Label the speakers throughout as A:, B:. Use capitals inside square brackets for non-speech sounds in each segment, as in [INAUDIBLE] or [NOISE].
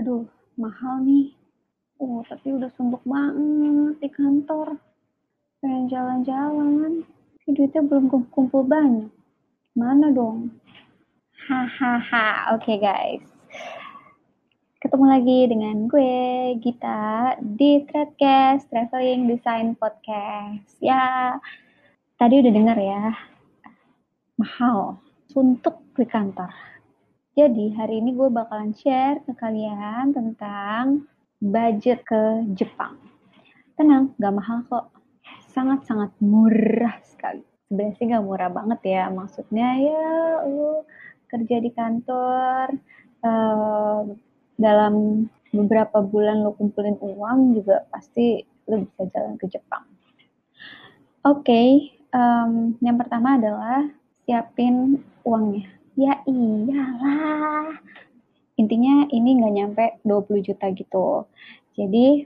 A: aduh mahal nih. Oh, tapi udah sumpuk banget di kantor. Pengen jalan-jalan. Tapi duitnya belum kumpul banyak. Mana dong? Hahaha, oke guys. Ketemu lagi dengan gue, Gita, di Threadcast Traveling Design Podcast. Ya, tadi udah denger ya, mahal, suntuk di kantor jadi hari ini gue bakalan share ke kalian tentang budget ke Jepang. Tenang, gak mahal kok. Sangat-sangat murah sekali. Sebenarnya sih gak murah banget ya. Maksudnya ya lu kerja di kantor, uh, dalam beberapa bulan lo kumpulin uang juga pasti lo bisa jalan ke Jepang. Oke, okay, um, yang pertama adalah siapin uangnya ya iyalah. Intinya ini nggak nyampe 20 juta gitu. Jadi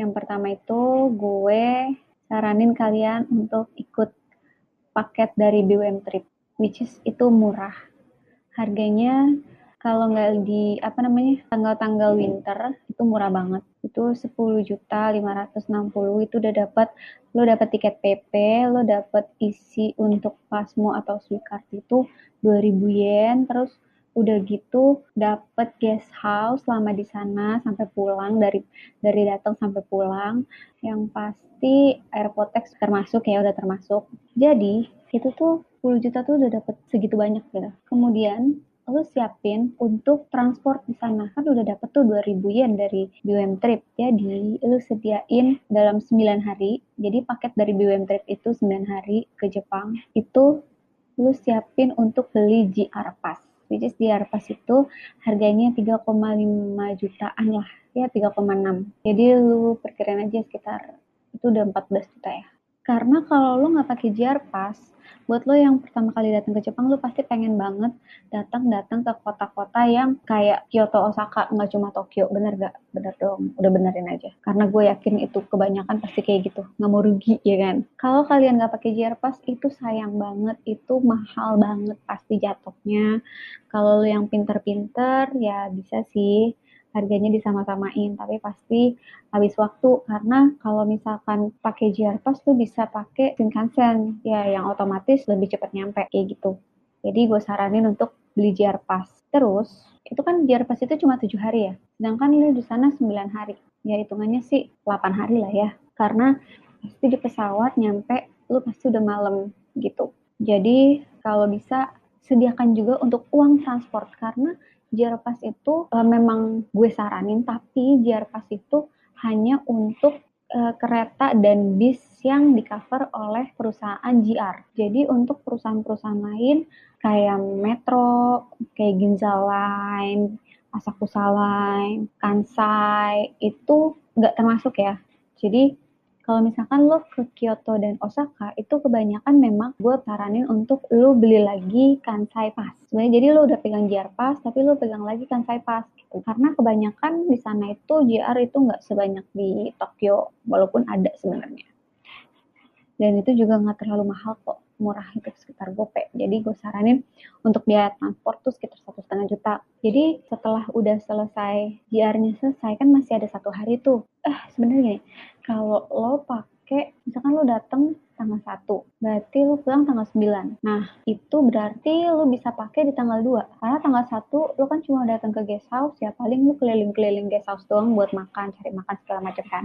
A: yang pertama itu gue saranin kalian untuk ikut paket dari BWM Trip which is itu murah. Harganya kalau nggak di apa namanya tanggal-tanggal winter itu murah banget. Itu 10 juta 560 itu udah dapat lo dapat tiket PP lo dapat isi untuk pasmo atau card itu 2000 yen terus udah gitu dapat guest house selama di sana sampai pulang dari dari datang sampai pulang. Yang pasti airpotex termasuk ya udah termasuk. Jadi itu tuh 10 juta tuh udah dapat segitu banyak gitu kemudian lu siapin untuk transport di sana. Kan udah dapet tuh 2000 yen dari BUM Trip. Jadi lu sediain dalam 9 hari. Jadi paket dari BUM Trip itu 9 hari ke Jepang. Itu lu siapin untuk beli JR Pass. Which is JR Pass itu harganya 3,5 jutaan lah. Ya 3,6 jadi lu perkirain aja sekitar itu udah 14 juta ya. Karena kalau lu nggak pakai JR Pass buat lo yang pertama kali datang ke Jepang lo pasti pengen banget datang-datang ke kota-kota yang kayak Kyoto, Osaka, nggak cuma Tokyo, bener gak? Bener dong, udah benerin aja. Karena gue yakin itu kebanyakan pasti kayak gitu, nggak mau rugi ya kan. Kalau kalian nggak pakai JR Pass itu sayang banget, itu mahal banget pasti jatuhnya. Kalau lo yang pinter-pinter ya bisa sih harganya disama-samain tapi pasti habis waktu. Karena kalau misalkan pakai JR Pass tuh bisa pakai Shinkansen ya yang otomatis lebih cepat nyampe kayak gitu. Jadi gue saranin untuk beli JR Pass. Terus itu kan JR Pass itu cuma tujuh hari ya? Sedangkan ini di sana 9 hari. Ya hitungannya sih 8 hari lah ya. Karena pasti di pesawat nyampe lu pasti udah malam gitu. Jadi kalau bisa sediakan juga untuk uang transport. Karena Jarpas itu uh, memang gue saranin, tapi Jarpas itu hanya untuk uh, kereta dan bis yang di cover oleh perusahaan GR. Jadi untuk perusahaan-perusahaan lain kayak Metro, kayak Ginza Line, Asakusa Line, Kansai itu nggak termasuk ya. Jadi kalau misalkan lo ke Kyoto dan Osaka itu kebanyakan memang gue saranin untuk lo beli lagi Kansai Pass. Sebenarnya jadi lo udah pegang JR Pass tapi lo pegang lagi Kansai Pass gitu. Karena kebanyakan di sana itu JR itu nggak sebanyak di Tokyo walaupun ada sebenarnya. Dan itu juga nggak terlalu mahal kok murah itu sekitar gope. Jadi gue saranin untuk biaya transport tuh sekitar satu setengah juta. Jadi setelah udah selesai JR-nya selesai kan masih ada satu hari tuh. Eh sebenarnya kalau lo pakai misalkan lo datang tanggal 1, berarti lo pulang tanggal 9. Nah, itu berarti lo bisa pakai di tanggal 2. Karena tanggal 1 lo kan cuma datang ke guest house, ya paling lo keliling-keliling guest house doang buat makan, cari makan segala macam kan.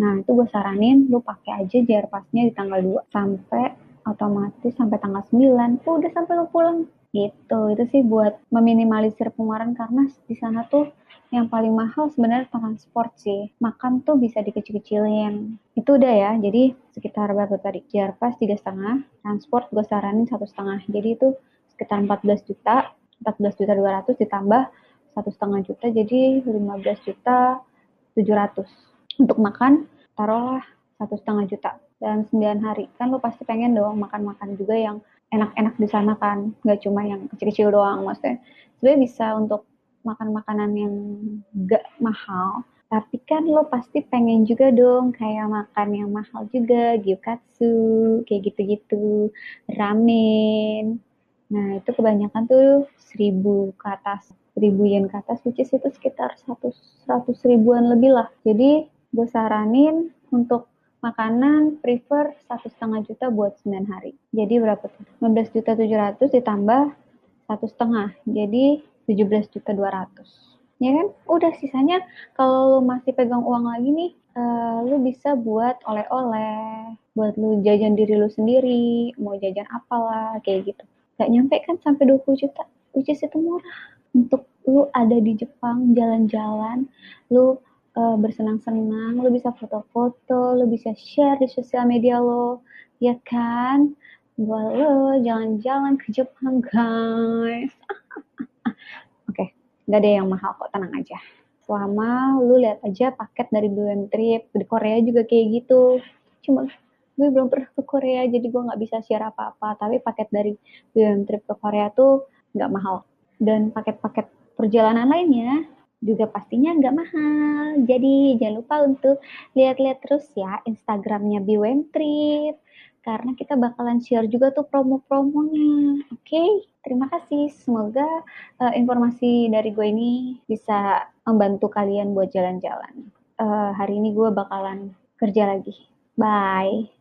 A: Nah, itu gue saranin lo pakai aja jar pasnya di tanggal 2 sampai otomatis sampai tanggal 9 tuh udah sampai lo pulang gitu itu sih buat meminimalisir pengeluaran karena di sana tuh yang paling mahal sebenarnya transport sih. Makan tuh bisa dikecil-kecilin. Itu udah ya, jadi sekitar berapa tadi? Jar pas tiga setengah, transport gue saranin satu setengah. Jadi itu sekitar 14 juta, 14 juta 200 ditambah satu setengah juta, jadi 15 juta 700. Untuk makan, taruhlah satu setengah juta dalam 9 hari. Kan lo pasti pengen dong makan-makan juga yang enak-enak di sana kan, nggak cuma yang kecil-kecil doang maksudnya. Sebenarnya bisa untuk makan makanan yang gak mahal, tapi kan lo pasti pengen juga dong kayak makan yang mahal juga, gyukatsu, kayak gitu-gitu, ramen. Nah, itu kebanyakan tuh seribu ke atas. ribu yen ke atas, which is itu sekitar 100, 100 ribuan lebih lah. Jadi gue saranin untuk makanan prefer satu setengah juta buat 9 hari. Jadi berapa tuh? 15 juta 700 ditambah satu setengah, jadi 17 juta 200. Ya kan? Udah sisanya kalau lu masih pegang uang lagi nih, uh, lu bisa buat oleh-oleh, buat lu jajan diri lu sendiri, mau jajan apalah, kayak gitu. Gak nyampe kan sampai 20 juta, which is itu murah. Untuk lu ada di Jepang, jalan-jalan, lu uh, bersenang-senang, lo bisa foto-foto, lo bisa share di sosial media lo, ya kan? Buat lo jalan-jalan ke Jepang, guys. [LAUGHS] Nggak ada yang mahal kok, tenang aja. Selama lu lihat aja paket dari BM Trip, di Korea juga kayak gitu. Cuma gue belum pernah ke Korea, jadi gue nggak bisa share apa-apa. Tapi paket dari BM Trip ke Korea tuh nggak mahal. Dan paket-paket perjalanan lainnya juga pastinya nggak mahal. Jadi jangan lupa untuk lihat-lihat terus ya Instagramnya BWM Trip karena kita bakalan share juga tuh promo-promonya. Oke, okay? terima kasih. Semoga uh, informasi dari gue ini bisa membantu kalian buat jalan-jalan. Uh, hari ini gue bakalan kerja lagi. Bye.